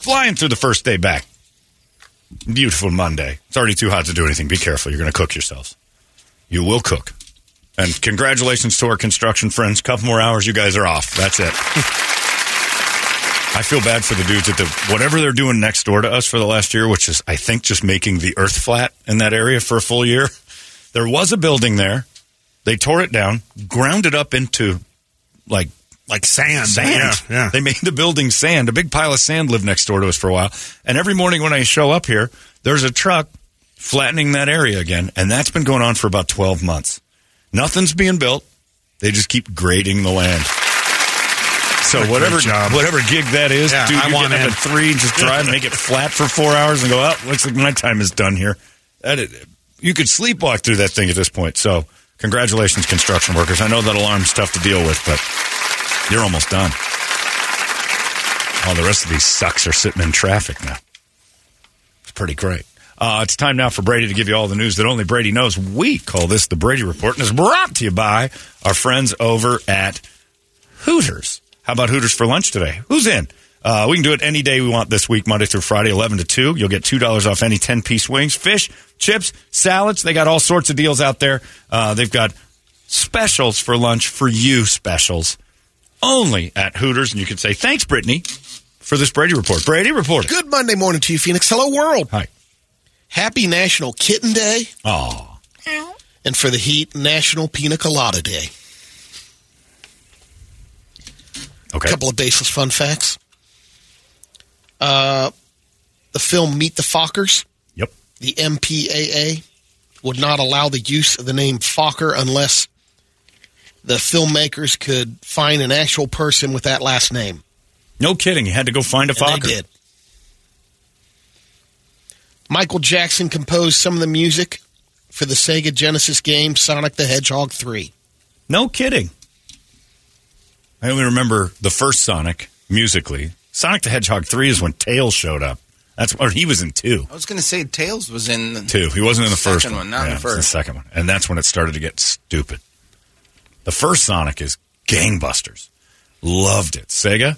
Flying through the first day back. Beautiful Monday. It's already too hot to do anything. Be careful. You're going to cook yourselves. You will cook. And congratulations to our construction friends. Couple more hours, you guys are off. That's it. I feel bad for the dudes at the whatever they're doing next door to us for the last year, which is I think just making the earth flat in that area for a full year. There was a building there. They tore it down, ground it up into like Like sand. sand. Yeah, yeah. They made the building sand. A big pile of sand lived next door to us for a while. And every morning when I show up here, there's a truck flattening that area again. And that's been going on for about 12 months. Nothing's being built. They just keep grading the land. So What whatever job. whatever gig that is, Yeah, dude, I you want get up at three, just drive, make it flat for four hours, and go. Oh, looks like my time is done here. That is, you could sleepwalk through that thing at this point. So, congratulations, construction workers. I know that alarm's tough to deal with, but you're almost done. All the rest of these sucks are sitting in traffic now. It's pretty great. Uh, it's time now for Brady to give you all the news that only Brady knows. We call this the Brady Report, and is brought to you by our friends over at Hooters. How about Hooters for lunch today? Who's in? Uh, we can do it any day we want this week, Monday through Friday, 11 to 2. You'll get $2 off any 10 piece wings, fish, chips, salads. They got all sorts of deals out there. Uh, they've got specials for lunch for you specials only at Hooters. And you can say, thanks, Brittany, for this Brady Report. Brady Report. Good Monday morning to you, Phoenix. Hello, world. Hi. Happy National Kitten Day. Oh, And for the heat, National Pina Colada Day. okay. A couple of baseless fun facts. Uh, the film Meet the Fockers, Yep. the MPAA, would not allow the use of the name Fokker unless the filmmakers could find an actual person with that last name. No kidding. You had to go find a Fokker. they did. Michael Jackson composed some of the music for the Sega Genesis game Sonic the Hedgehog 3. No kidding. I only remember the first Sonic musically. Sonic the Hedgehog 3 is when Tails showed up. That's or he was in 2. I was going to say Tails was in the, 2. He wasn't in the first one. one, not Yeah, the first. second one. And that's when it started to get stupid. The first Sonic is gangbusters. Loved it. Sega?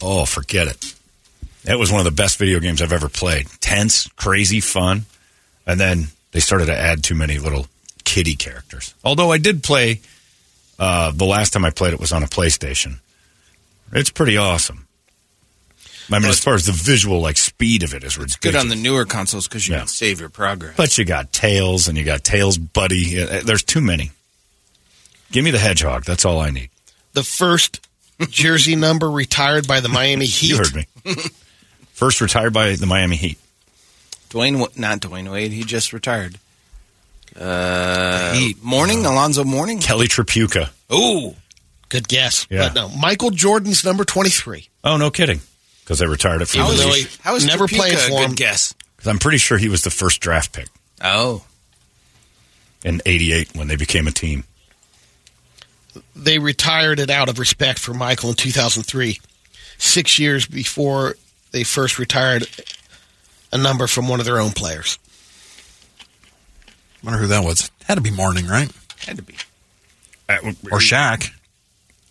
Oh, forget it. That was one of the best video games I've ever played. Tense, crazy, fun. And then they started to add too many little kiddie characters. Although I did play, uh, the last time I played it was on a PlayStation. It's pretty awesome. I mean, as far as the visual, like speed of it is ridiculous. good on the newer consoles because you Yeah. can save your progress. But you got Tails and you got Tails Buddy. Uh, There's too many. Give me the Hedgehog. That's all I need. The first jersey number retired by the Miami Heat. You heard me. First retired by the Miami Heat. Dwyane, not Dwyane Wade, he just retired. Uh, Mourning, Alonzo Mourning. Kelly Tripucka. Ooh, Good guess. Yeah. But no, Michael Jordan's number 23. Oh, no kidding. Because they retired it for Even the though he how is never Tripucka played a for good him. guess? 'Cause I'm pretty sure he was the first draft pick Oh, in 88 when they became a team. They retired it out of respect for Michael in 2003, six years before they first retired a number from one of their own players. wonder who that was. Had to be Mourning, right? had to be. Or Shaq.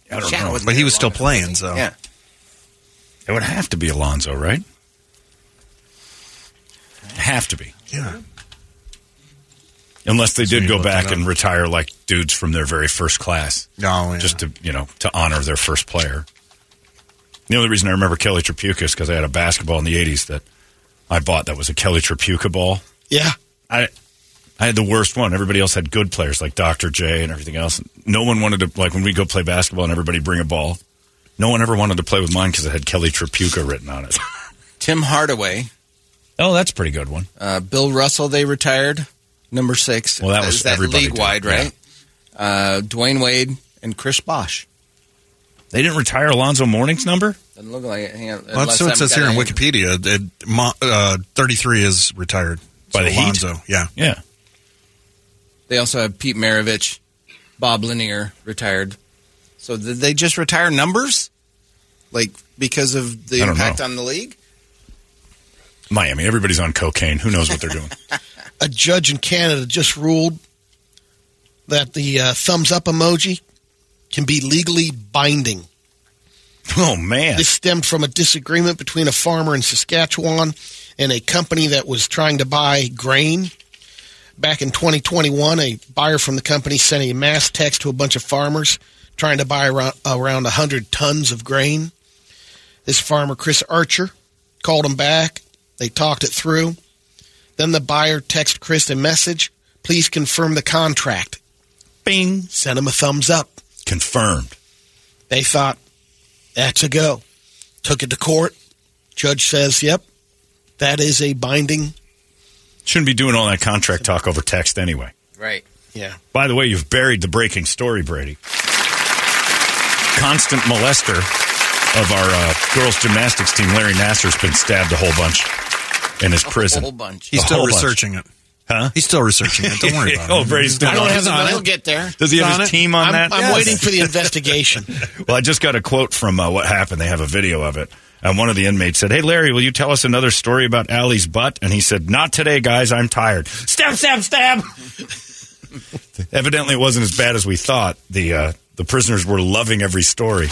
I don't Shaq know. But he was still playing, so. yeah. It would have to be Alonzo, right? Have to be. Yeah. Unless they So did go back and retire like dudes from their very first class. Oh, yeah. just to you know to honor their first player. The only reason I remember Kelly Tripucka is because I had a basketball in the '80s that I bought that was a Kelly Tripucka ball. Yeah. I I had the worst one. Everybody else had good players like Dr. J and everything else. No one wanted to like when we go play basketball and everybody bring a ball. No one ever wanted to play with mine because it had Kelly Tripucka written on it. Tim Hardaway Oh, that's a pretty good one. Uh, Bill Russell, they retired. Number six. Well, that was Is that everybody league did, wide, yeah. right? Uh, Dwyane Wade and Chris Bosh. They didn't retire Alonzo Mourning's number? Doesn't look like it. Hang on. Well, that's what it says here on Wikipedia. It, uh, 33 is retired. By So the Heat? Alonzo, yeah. Yeah. They also have Pete Maravich, Bob Lanier retired. So did they just retire numbers? Like because of the impact know. on the league? Miami. Everybody's on cocaine. Who knows what they're doing? A judge in Canada just ruled that the uh, thumbs up emoji can be legally binding. oh, man. This stemmed from a disagreement between a farmer in Saskatchewan and a company that was trying to buy grain. Back in 2021, a buyer from the company sent a mass text to a bunch of farmers trying to buy around, around 100 tons of grain. This farmer, Chris Archer, called him back. They talked it through. Then the buyer texted Chris a message. Please confirm the contract. Bing. Sent him a thumbs up. Confirmed. They thought, that's a go. Took it to court. Judge says, yep, that is a binding. Shouldn't be doing all that contract talk over text anyway. Right. Yeah. By the way, you've buried the breaking story, Brady. Constant molester of our uh, girls' gymnastics team, Larry Nassar's been stabbed a whole bunch in his prison. A whole bunch. He's A still whole bunch. researching it. Huh? He's still researching it. Don't worry about it. oh. Brady's still I don't on have it. He'll get there. Does he have his it? team on I'm, that? I'm Yes. waiting for the investigation. Well, I just got a quote from uh, what happened. They have a video of it. And one of the inmates said, Hey, Larry, will you tell us another story about Aly's butt? And he said, Not today, guys. I'm tired. Stab, stab, stab. Evidently, it wasn't as bad as we thought. The, uh, the prisoners were loving every story.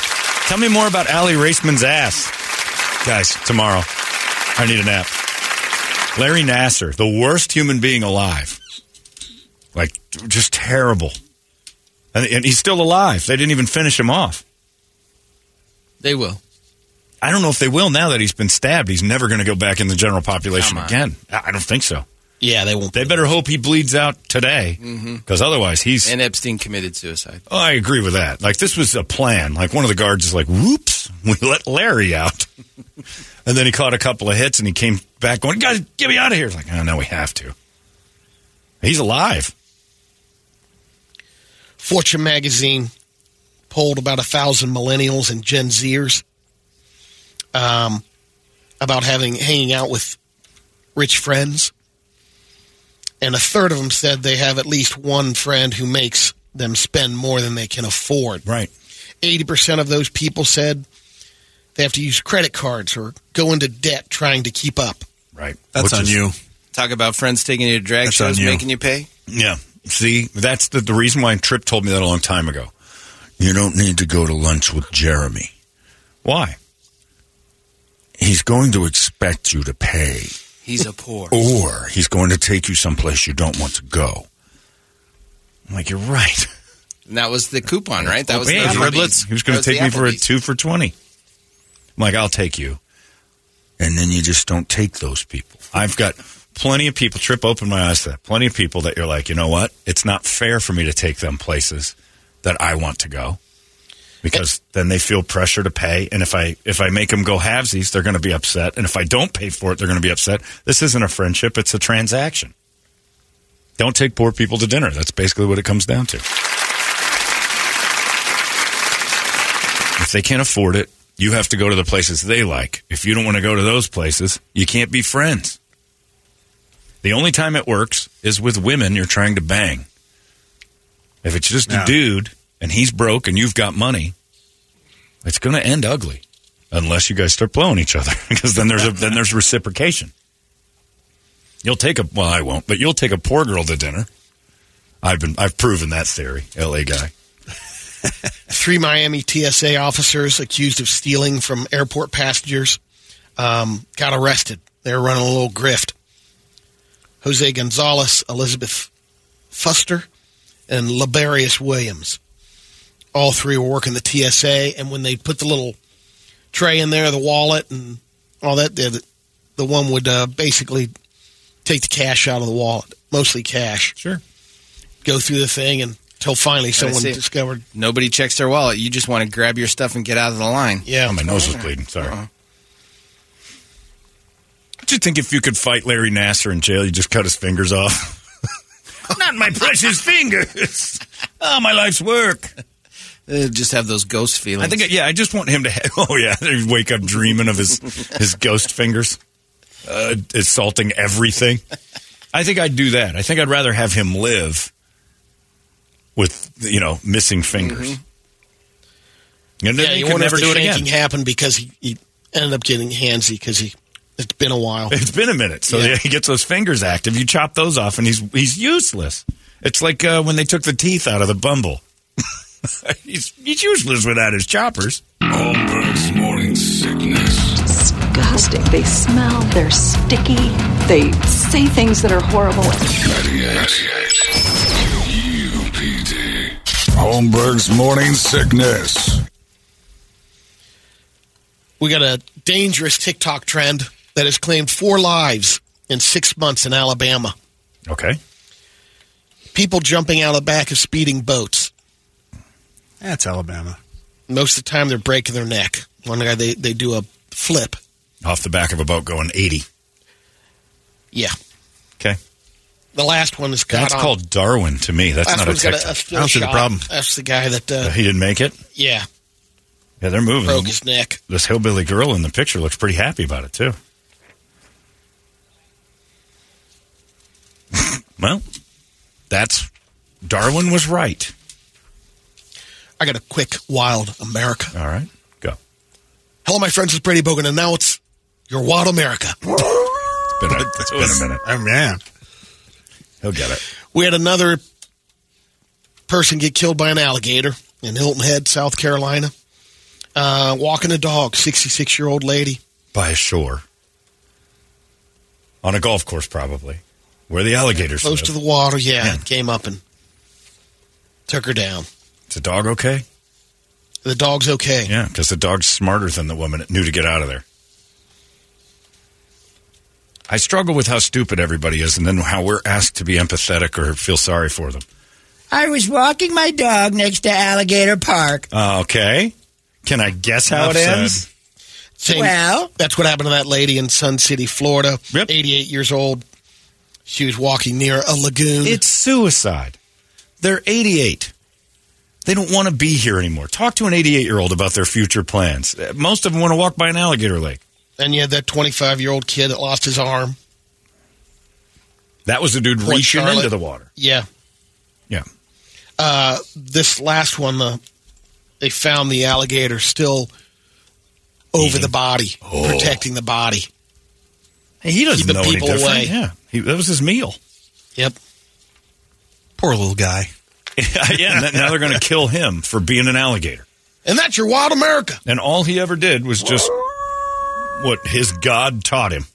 Tell me more about Aly Raisman's ass. Guys, tomorrow, I need a nap. Larry Nassar, the worst human being alive. Like, just terrible. And, and he's still alive. They didn't even finish him off. They will. I don't know if they will now that he's been stabbed. He's never going to go back in the general population again. I don't think so. Yeah, they won't. They better hope he bleeds out today, because otherwise he's. And Epstein committed suicide. oh, I agree with that. Like this was a plan. Like one of the guards is like, "Whoops, we let Larry out," and then he caught a couple of hits and he came back going, "Guys, get me out of here!" It's like, oh, no, we have to. He's alive. Fortune magazine polled about a thousand millennials and Gen Zers um, about having hanging out with rich friends, and a third of them said they have at least one friend who makes them spend more than they can afford. Right. Eighty percent of those people said they have to use credit cards or go into debt trying to keep up. Right. That's Which on is- you. Talk about friends taking you to drag That's shows, you. making you pay. Yeah. See, that's the, the reason why Tripp told me that a long time ago. You don't need to go to lunch with Jeremy. Why? He's going to expect you to pay, He's a poor. or he's going to take you someplace you don't want to go. I'm like, you're right. And that was the coupon, right? That was Yeah, the he was- He was going to take me for a two for 20. I'm like, I'll take you. And then you just don't take those people. I've got plenty of people, Trip open my eyes to that. Plenty of people that you're like, you know what? It's not fair for me to take them places that I want to go. Because then they feel pressure to pay, and if I if I make them go halvesies, they're going to be upset, and if I don't pay for it, they're going to be upset. This isn't a friendship; it's a transaction. Don't take poor people to dinner. That's basically what it comes down to. If they can't afford it, you have to go to the places they like. If you don't want to go to those places, you can't be friends. The only time it works is with women you're trying to bang. If it's just Yeah. a dude and he's broke and you've got money, it's going to end ugly unless you guys start blowing each other because then there's a, then there's reciprocation. You'll take a well, I won't, but you'll take a poor girl to dinner. I've been I've proven that theory, LA guy. Three Miami TSA officers accused of stealing from airport passengers um, got arrested. They were running a little grift. Jose Gonzalez, Elizabeth Fuster, and Labarius Williams. All three were working the TSA, and when they put the little tray in there, the wallet and all that, the, the one would uh, basically take the cash out of the wallet, mostly cash. Sure. Go through the thing and until finally someone see. discovered. Nobody checks their wallet. You just want to grab your stuff and get out of the line. Yeah, Oh, my nose was bleeding. Sorry. Uh-huh. Don't you think if you could fight Larry Nassar in jail, you just cut his fingers off? Not my precious fingers. Oh, my life's work. Uh, just have those ghost feelings. I think, yeah, I just want him to. Have, oh yeah, he'd wake up dreaming of his his ghost fingers, uh, assaulting everything. I think I'd do that. I think I'd rather have him live with you know missing fingers. And then Yeah, he you could wonder if never the do it shanking again. happened because he, he ended up getting handsy because he it's been a while. It's been a minute, so Yeah. yeah, he gets those fingers active. You chop those off, and he's he's useless. It's like uh, when they took the teeth out of the bumble. he's he's useless without his choppers. Holmberg's morning sickness. Disgusting. They smell, they're sticky, they say things that are horrible. 98. UPD. Holmberg's morning sickness. We got a dangerous TikTok trend that has claimed four lives in six months in Alabama. Okay, People jumping out of the back of speeding boats. That's Alabama. Most of the time, they're breaking their neck. One guy, they, they do a flip. off the back of a boat going eighty. Yeah. Okay, The last one is got that's on- called Darwin to me. That's last not a one's TikTok. a, a still I don't see the problem. That's the guy that, uh, he didn't make it. yeah, Yeah, they're moving. broke his neck. This hillbilly girl in the picture looks pretty happy about it too. well, that's Darwin was right. I got a quick, wild America. All right, go. Hello, my friends. It's Brady Bogan, and now it's your wild America. It's been a, it's been a minute. Oh man, He'll get it. We had another person get killed by an alligator in Hilton Head, South Carolina. Uh, walking a dog, 66 year old lady. By a shore. On a golf course, probably. Where the alligators Close live. to the water, yeah, Yeah. Came up and took her down. Is the dog okay? The dog's okay. Yeah, because the dog's smarter than the woman that knew to get out of there. I struggle with how stupid everybody is and then how we're asked to be empathetic or feel sorry for them. I was walking my dog next to Alligator Park. Uh, okay. Can I guess how Enough it said. ends? Same- Well- that's what happened to that lady in Sun City, Florida. Yep. 88 years old. She was walking near a lagoon. It's suicide. They're 88. They don't want to be here anymore. Talk to an 88 year old about their future plans. Uh, Most of them want to walk by an alligator lake. and you had that 25 year old kid that lost his arm. That was the dude Port reaching Charlotte. into the water. Yeah. Yeah. Uh, this last one, the, they found the alligator still over Eating. the body, Oh. protecting the body. Hey, he doesn't Keep the know any people different. away. Yeah. He, that was his meal. Yep. poor little guy. yeah. now they're going to kill him for being an alligator. And that's your wild America. And all he ever did was just what his God taught him.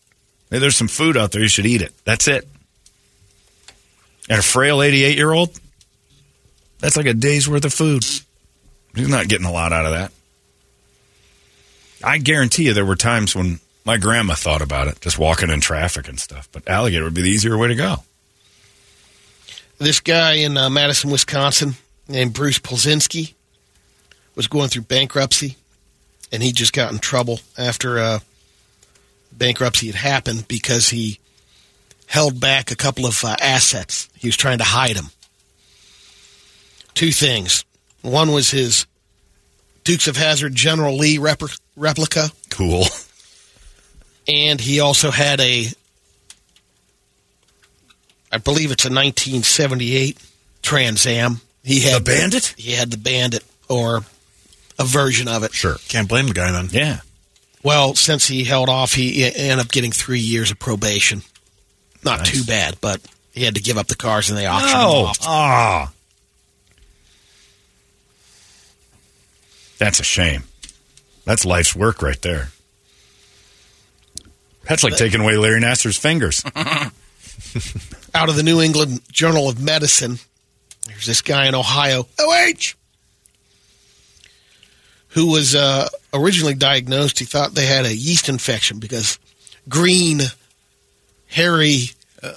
Hey, there's some food out there. You should eat it. That's it. And a frail 88 year old, that's like a day's worth of food. He's not getting a lot out of that. I guarantee you there were times when my grandma thought about it, just walking in traffic and stuff. But alligator would be the easier way to go. This guy in uh, Madison, Wisconsin, named Bruce Polzinski, was going through bankruptcy, and he just got in trouble after uh, bankruptcy had happened because he held back a couple of uh, assets. He was trying to hide them. Two things. One was his Dukes of Hazzard General Lee rep- replica, Cool. and he also had a, I believe it's a 1978 Trans Am. He had The Bandit? He had the Bandit or a version of it. Sure. Can't blame the guy then. Yeah. Well, since he held off, he ended up getting three years of probation. Not Nice. too bad, but he had to give up the cars and they auctioned them Oh, off. ah. That's a shame. That's life's work right there. That's like taking away Larry Nassar's fingers. Out of the New England Journal of Medicine, there's this guy in Ohio, OH, who was uh, originally diagnosed. He thought they had a yeast infection because green, hairy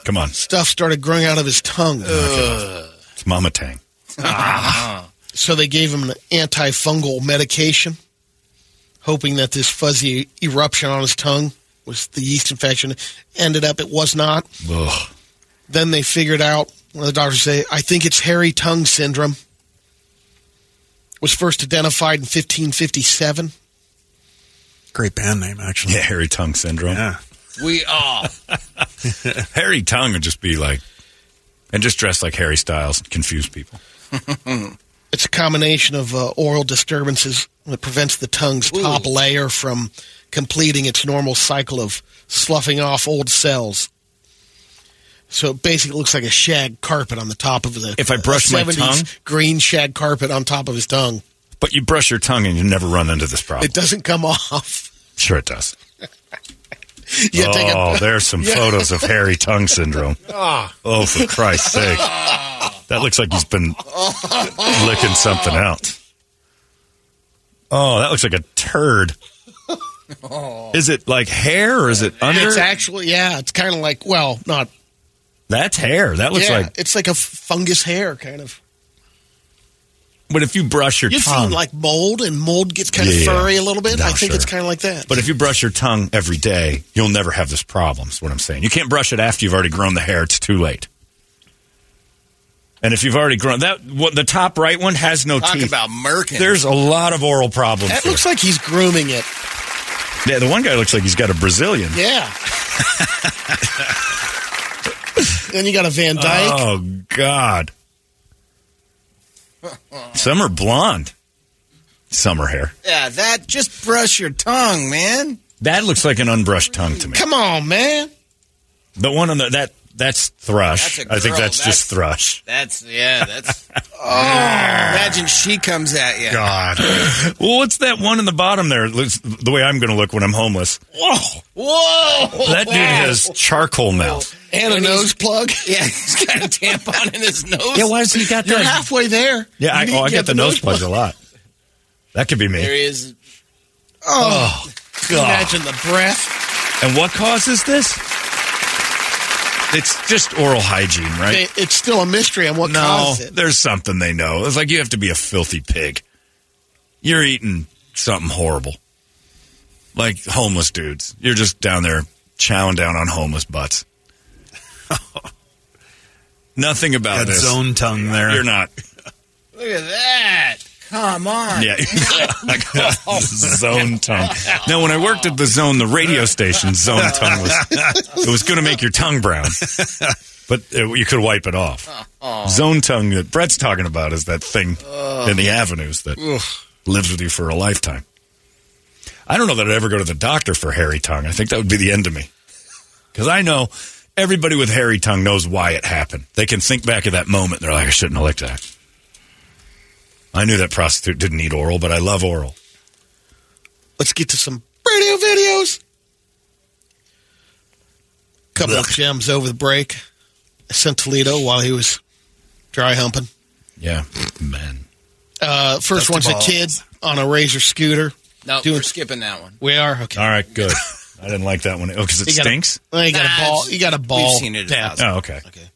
Come on. stuff started growing out of his tongue. It's Mama Tang. So they gave him an antifungal medication, hoping that this fuzzy eruption on his tongue was the yeast infection. Ended up, it was not. Ugh. Then they figured out, one of the doctors say, I think it's hairy tongue syndrome. Was first identified in 1557. Great band name, actually. Yeah, hairy tongue syndrome. Yeah. We are. Hairy tongue would just be like, and just dress like Harry Styles and confuse people. It's a combination of uh, oral disturbances that prevents the tongue's top layer from completing its normal cycle of sloughing off old cells. So it basically looks like a shag carpet on the top of the. If I brush my 70s tongue? green shag carpet on top of his tongue. But you brush your tongue and you never run into this problem. It doesn't come off. Sure, it does. Take a- oh, there's some Yeah. photos of hairy tongue syndrome. Ah. Oh, for Christ's sake. That looks like he's been licking something else. Oh, that looks like a turd. Is it like hair or is it under? It's actually yeah. It's kind of like well, not That's hair. That looks yeah. like. it's like a fungus hair kind of. But if you brush your You've tongue, seen like mold, and mold gets kind Yeah, of furry a little bit. No, I think sure. it's kind of like that. but if you brush your tongue every day, you'll never have this problem. Is what I'm saying. You can't brush it after you've already grown the hair. It's too late. And if you've already grown that, what the top right one has no Talk teeth. about Merkin. There's a lot of oral problems. that there. looks like he's grooming it. Yeah, the one guy looks like he's got a Brazilian. Yeah. then you got a Van Dyke. Oh God. Some are blonde. Some are hair. yeah, that just brush your tongue, man. That looks like an unbrushed tongue to me. Come on, man. The one on the that that's thrush. That's a I think girl. that's, just thrush. That's yeah. That's. oh, imagine she comes at you. God. well, what's that one in the bottom there? Looks the way I'm going to look when I'm homeless. Whoa. Whoa! That dude has charcoal mouth. And a When nose plug. Yeah, he's got a tampon in his nose. Yeah, why has he got You're that? halfway there. Yeah, I, oh, I to get the nose plugs a lot. That could be There me. he is. Oh, God. imagine the breath. And what causes this? It's just oral hygiene, right? It- it's still a mystery on what No, caused it. there's something they know. It's like you have to be a filthy pig. You're eating something horrible. Like homeless dudes. You're just down there chowing down on homeless butts. Nothing about Got this. zone tongue there. You're not. Look at that. Come on. Yeah. zone tongue. Now, when I worked at the zone, the radio station, zone tongue was, it was going to make your tongue brown. But uh, you could wipe it off. Zone tongue that Brett's talking about is that thing in the avenues that lives with you for a lifetime. I don't know that I'd ever go to the doctor for hairy tongue. I think that would be the end of me. Because I know everybody with hairy tongue knows why it happened. They can think back at that moment. They're like, I shouldn't have licked that. I knew that prostitute didn't need oral, but I love oral. Let's get to some radio videos. Couple of gems over the break. I sent Toledo while he was dry humping. Yeah, man. Uh, first Dusty one's balls. a kid on a razor scooter. No, Doing- we're skipping that one. We are okay. All right, good. I didn't like that one. Oh, because it You got a- stinks? Well, you got Nah, a ball. You got a ball. We've seen it a Yeah. Oh, okay. Okay.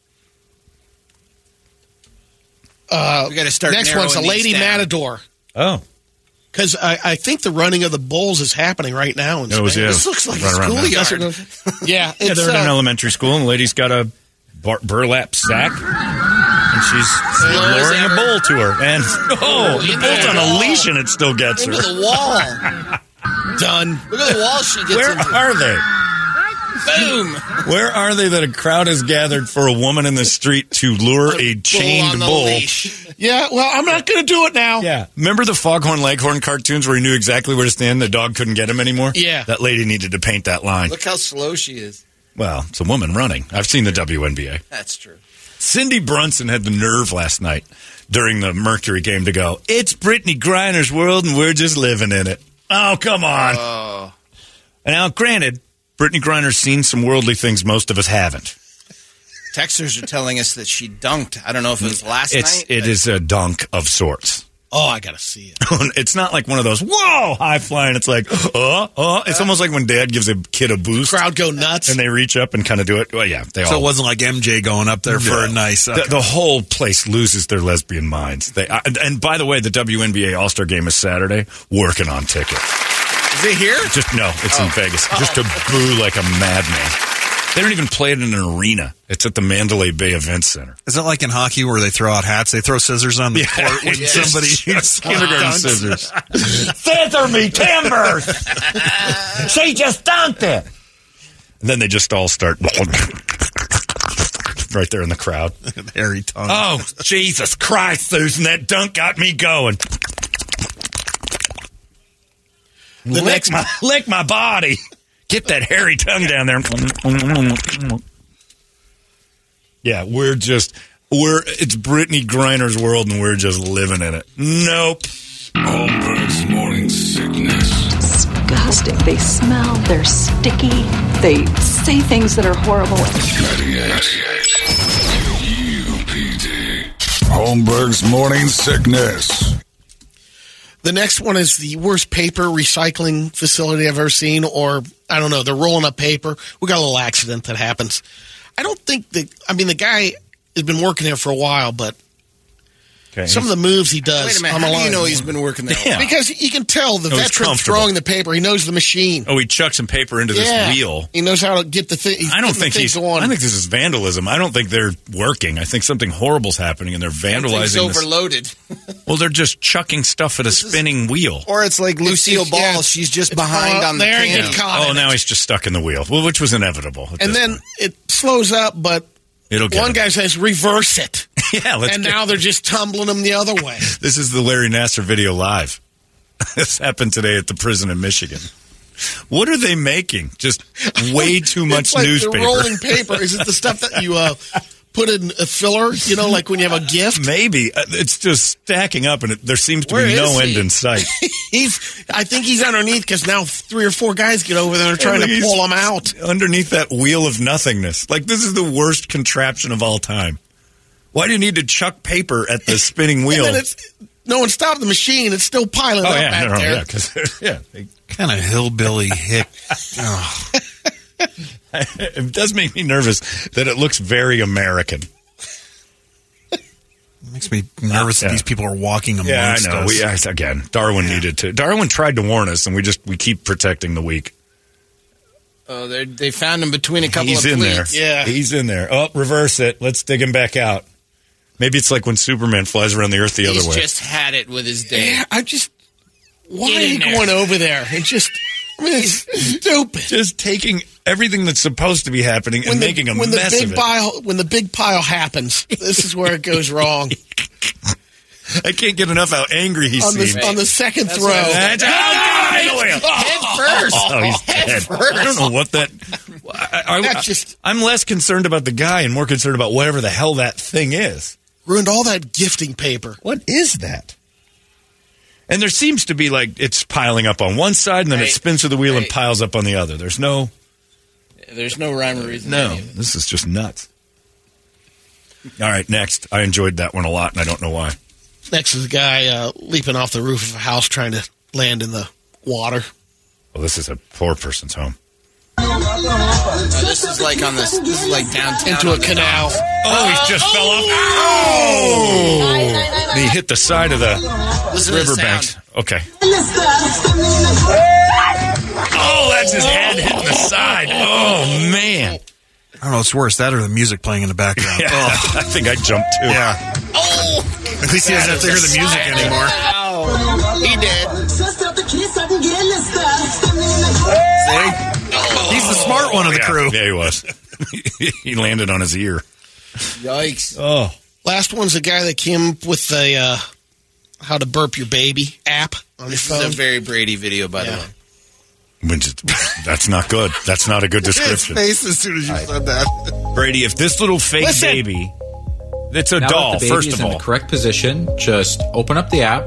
Uh, We got to start. next one's a lady down. matador. Oh. Because I, I think the running of the bulls is happening right now in It was, Spain. yeah. This looks like Right a around now. schoolyard. yeah, Yeah, they're in an uh, elementary school, and the lady's got a bur- burlap sack, and she's Slow luring a bull to her. And, oh, the into bull's on a leash, and it still gets her. into the wall. done. Look at the wall she gets Where into. are they? Boom. Where are they that a crowd has gathered for a woman in the street to lure a Bull chained on the bull? Yeah, well, I'm not going to do it now. Yeah. Remember the Foghorn Leghorn cartoons where he knew exactly where to stand? The dog couldn't get him anymore? Yeah. That lady needed to paint that line. Look how slow she is. Well, it's a woman running. I've seen the WNBA. That's true. Cindy Brunson had the nerve last night during the Mercury game to go, It's Brittney Griner's world and we're just living in it. Oh, come on. Oh, now, granted, Brittney Griner's seen some worldly things most of us haven't. texters are telling us that she dunked. I don't know if it was last It's night. it but- is a dunk of sorts. Oh, I got to see it. it's not like one of those whoa high flying. It's like oh oh. It's almost like when Dad gives a kid a boost Crowd go nuts. and they reach up and kind of do it. Well, yeah, they So all it wasn't like MJ going up there for a nice. The, the whole place loses their lesbian minds. They uh, and by the way, the WNBA All Star Game is Saturday. Working on tickets. Is it here? Just no, it's in oh. Vegas. Oh. Just to boo like a madman. They don't even play it in an arena. It's at the Mandalay Bay Event Center. Is it like in hockey where they throw out hats? They throw scissors on the Yeah, court when it's somebody just kindergarten dunks? scissors. Scissor me timbers! she just dunked it! And then they just all start right there in the crowd. Hairy tongue. Oh, Jesus Christ, Susan, that dunk got me going. Lick next- my lick my body. Get that hairy tongue down there. Yeah, we're just we're it's Brittney Griner's world and we're just living in it. Nope. Holmberg's morning sickness. Disgusting. They smell, they're sticky, they say things that are horrible. 98. UPD. Holmberg's morning sickness. The next one is the worst paper recycling facility I've ever seen, or I don't know, they're rolling up paper. We got a little accident that happens. I don't think that, I mean, the guy has been working there for a while, but Okay. some of the moves he does Wait a minute. on the How do you know he's been working there? Yeah. Because you can tell the he's veteran's comfortable. throwing the paper. He knows the machine. Oh, he chucked some paper into this wheel. He knows how to get the thing. I don't think he's. Going. I think this is vandalism. I don't think they're working. I think something horrible's happening, and they're It's vandalizing. This. overloaded. Well, they're just chucking stuff at a spinning wheel. Or it's like Lucille it's- Ball. yeah, She's just behind caught- on the there you can. go. Oh, now it. he's just stuck in the wheel, well, which was inevitable. at and this then point. it slows up, but it'll get one him. guy says reverse it, Yeah, let's and now they're just tumbling them the other way. This is the Larry Nassar video live. this happened today at the prison in Michigan. What are they making? Just way too much like newspaper. Rolling paper is it the stuff that you uh, put in a filler? You know, like when you have a gift. Maybe Uh, it's just stacking up, and it, there seems to Where be no is end in sight. He's. I think he's underneath because now three or four guys get over there and are trying to pull him out. underneath that wheel of nothingness. Like this is the worst contraption of all time. Why do you need to chuck paper at the spinning wheel? And then it's no one stopped the machine. It's still piling oh up yeah, back no, no, there. yeah, 'cause- yeah. kind of hillbilly hick. Oh, it does make me nervous that it looks very American. makes me nervous Yeah. that these people are walking amongst Yeah, I know. us. We, yes, again, Darwin needed to. Darwin tried to warn us, and we just we keep protecting the weak. Oh, they they found him between a couple He's of in fleets. there. he's in there. Oh, reverse it. Let's dig him back out. Maybe it's like when Superman flies around the Earth the He's other way. just had it with his day. Yeah, I just. Why are you there. going over there and just? I mean, it's stupid. just taking everything that's supposed to be happening and the, making a when the mess big of it. pile when the big pile happens, this is where it goes wrong. I can't get enough how angry he on seems. the on the second That's throw. what That's- oh, God, no, Head first. Oh, he's dead. I don't know what that. I, That's just- I'm less concerned about the guy and more concerned about whatever the hell that thing is. Ruined all that gifting paper. What is that? And there seems to be like it's piling up on one side and then it spins to the wheel and piles up on the other. There's no There's no rhyme or reason. no. any of it. This is just nuts. All right, next. I enjoyed that one a lot and I don't know why. Next is a guy uh, leaping off the roof of a house trying to land in the water. Well, this is a poor person's home. Oh, this is like on this. This is like downtown Into a on the canal. Oh, he just fell off. Oh! He hit the side of the Listen to the Okay. Oh, that's his head hitting the side. Oh, man. I don't know what's worse, that or the music playing in the background. Yeah, Oh, I think I jumped too. yeah. Oh. At least he doesn't have to hear the music anymore. Oh, he did. See? He's the smart one of the Yeah, crew. Yeah, he was. he landed on his ear. Yikes! Oh. Last one's a guy that came up with a uh, how to burp your baby app on your This is a very Brady video, by Yeah. the way. Which is- That's not good. That's not a good His description. face as soon as you said that. Brady, if this little fake Listen. baby, it's a Now doll, the first is of in the correct position, just open up the app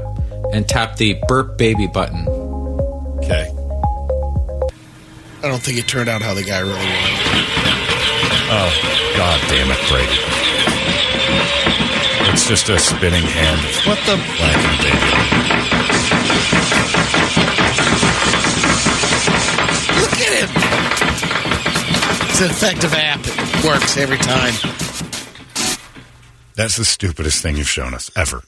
and tap the burp baby button. Okay. I don't think it turned out how the guy really wanted. Oh, God damn it, Brady. It's just a spinning hand. What the? Black baby. An effective app. It works every time. That's the stupidest thing you've shown us ever.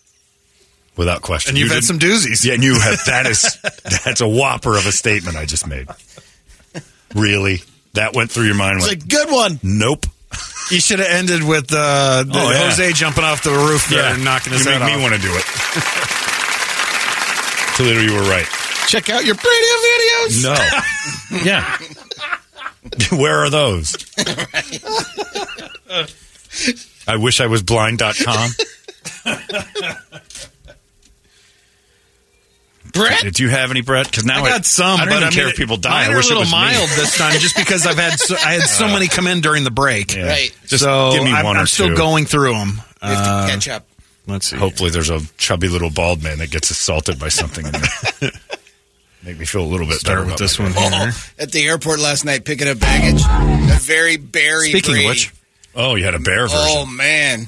without question. And you've You had some doozies. Yeah, and you have. That is that's a whopper of a statement I just made. Really, that went through your mind? It's Like, a good one. nope. You should have ended with uh, the Oh, yeah. Jose jumping off the roof there and knocking his you head make me want to do it. Toledo, you were right. Check out your Brady videos. No. yeah. Where are those? I wish I was blind.com. Brett? Did you have any, Brett? Because now I got some, I don't but even I care mean, if people die. Mine I are wish a little it was me. mild this time, just because I've had so, I had so uh, many come in during the break. Yeah. Right. Just so give me I'm, one I'm or still going through them. Have to uh, catch up. let's see. Hopefully, there's a chubby little bald man that gets assaulted by something in there. Make me feel a little bit Start better with about this one here. Oh, at the airport last night picking up baggage. A very Barry Speaking Brady. of which, Oh, you had a bear version. Oh man.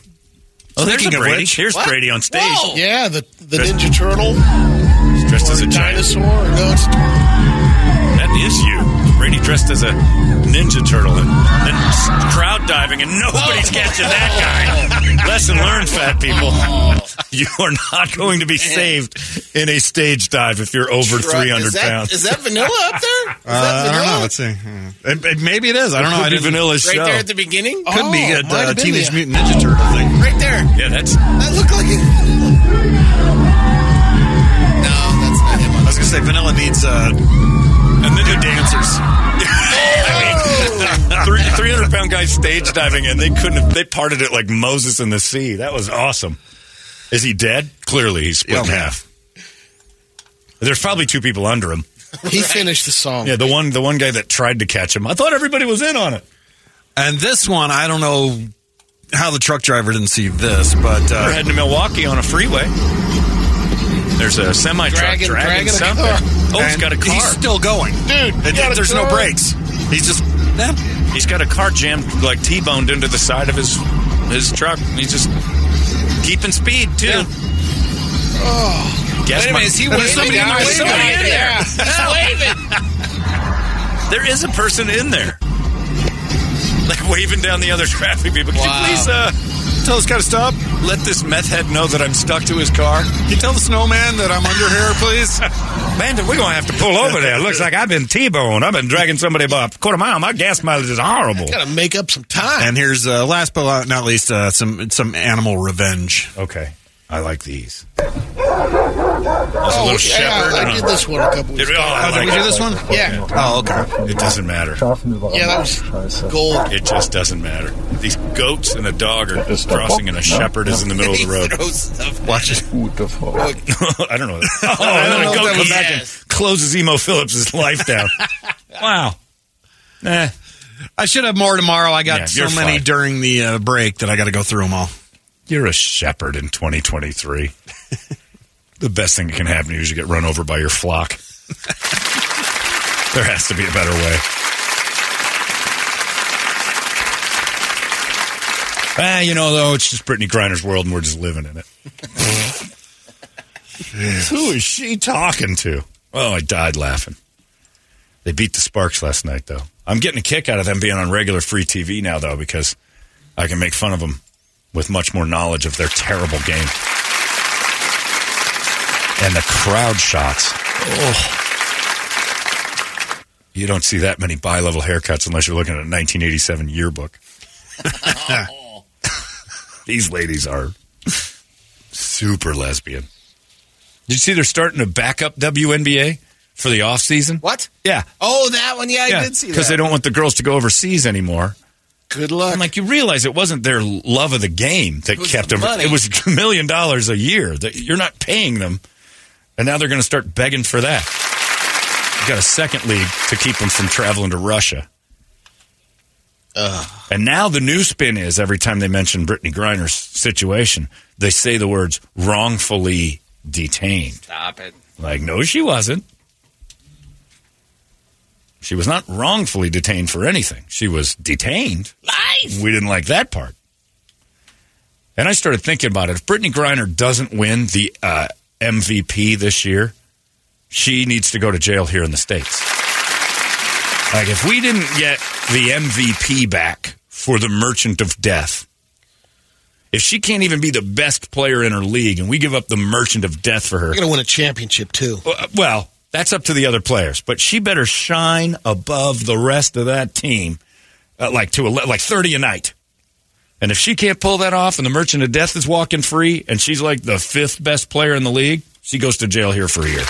Oh, there's a Speaking of Brady. which- Here's What? Brady on stage. Whoa. Yeah, the the Ninja Turtle He's dressed as or a giant. dinosaur. No, it's That is you. Brady dressed as a ninja turtle and then crowd diving, and nobody's catching that guy. Lesson learned, fat people. You are not going to be saved in a stage dive if you're over Truck. 300 is that, pounds. Is that vanilla up there? Is uh, that I don't know. Let's see. Hmm. It- it- maybe it is. I don't know. Could I be didn't- Vanilla's Right show. there at the beginning? Could be Oh, a uh, Teenage the- Mutant Ninja Turtle thing. Right there. yeah, that's That looked like it. No, that's not him. I was gonna say Vanilla needs uh, and then good dancers. Three, 300 pound guy stage diving, and they couldn't have, they parted it like Moses in the sea. That was awesome. Is he dead? Clearly, he's split in half. There's probably two people under him. he finished the song. Yeah, the one the one guy that tried to catch him. I thought everybody was in on it. And this one, I don't know how the truck driver didn't see this, but We're uh, heading to Milwaukee on a freeway. There's a semi truck Dragging- dragging, dragging something. car. Oh, he's got a car. He's still going, Dude, you And got a there's no brakes. He's just yeah. He's got a car jammed like T-boned into the side of his his truck. He's just keeping speed too. Yeah. Guess Wait a my- minute, is he waving? somebody in there. Somebody in there. Waving. There is a person in there. Like waving down the other traffic people. Could Wow. you please uh, Tell this guy to stop. let this meth head know that I'm stuck to his car? Can you tell the snowman that I'm under here, please? Man, we're going to have to pull over there. Looks like I've been T-boned. I've been dragging somebody about a quarter mile. My gas mileage is horrible. Got to make up some time. and here's uh, last but not least uh, some some animal revenge. Okay. I like these. There's a little yeah, shepherd. I and a- did this one a couple Did weeks we- oh, ago. I Oh, did we do this one? Yeah, Oh, okay. It doesn't matter. yeah, that was gold. It just doesn't matter. These goats and a dog are crossing, and a shepherd is in the middle of the road. He throws stuff. Watch it. I don't know. Oh, and then a goat comes back and closes Emo Philips' life down. wow. Eh. I should have more tomorrow. I got Yeah, so many fine. during the uh, break that I got to go through them all. You're a shepherd in 2023. the best thing that can happen to you is you get run over by your flock. there has to be a better way. Ah, you know, though, it's just Brittney Griner's world and we're just living in it. Who is she talking to? Oh, I died laughing. They beat the Sparks last night, though. I'm getting a kick out of them being on regular free TV now, though, because I can make fun of them with much more knowledge of their terrible game. And the crowd shots. Oh. You don't see that many bi level haircuts unless you're looking at a 1987 yearbook. These ladies are super lesbian. Did you see they're starting to back up WNBA for the off season? What? Yeah. Oh, that one. Yeah, I did see that. Because they don't want the girls to go overseas anymore. Good luck. I'm like, you realize it wasn't their love of the game that kept the them. money. It was a million dollars a year. That you're not paying them, and now they're going to start begging for that. You got a second league to keep them from traveling to Russia. And now the new spin is every time they mention Brittney Griner's situation, they say the words wrongfully detained. Stop it. Like, no, she wasn't. She was not wrongfully detained for anything. She was detained. Lies. We didn't like that part. And I started thinking about it. If Brittney Griner doesn't win the uh, MVP this year, she needs to go to jail here in the States. Like, if we didn't get the MVP back for the Merchant of Death, If she can't even be the best player in her league, and we give up the merchant of death for her, You're going to win a championship too. uh, well, that's up to the other players. But she better shine above the rest of that team, uh, like to like thirty a night. And if she can't pull that off, and the merchant of death is walking free, and she's like the fifth best player in the league, she goes to jail here for a year.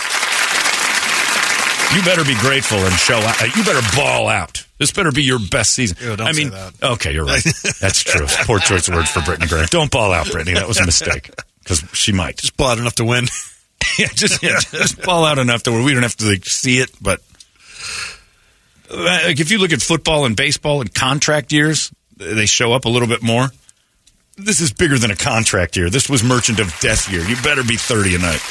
You better be grateful and show out. uh, You better ball out. This better be your best season. Ew, I mean, okay, you're right. That's true. Poor choice of words for Brittany Grant. Don't ball out, Brittany. That was a mistake because she might. Just ball out enough to win. yeah, just yeah, just ball out enough to where we don't have to like, see it. But like, if you look at football and baseball and contract years, they show up a little bit more. This is bigger than a contract year. This was merchant of death year. You better be thirty a night.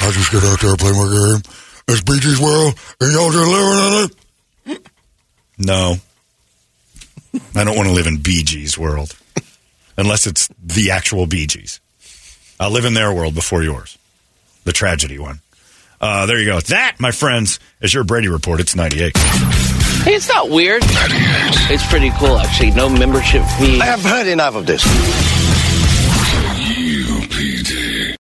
I just get out there and play my game. It's BG's world, and y'all just living in it. No, I don't want to live in BG's world unless it's the actual Bee Gees. I'll live in their world before yours, the tragedy one. Uh, there you go. That, my friends, is your Brady report. It's ninety eight. Hey, it's not weird. It's pretty cool, actually. No membership fee. I have heard enough of this.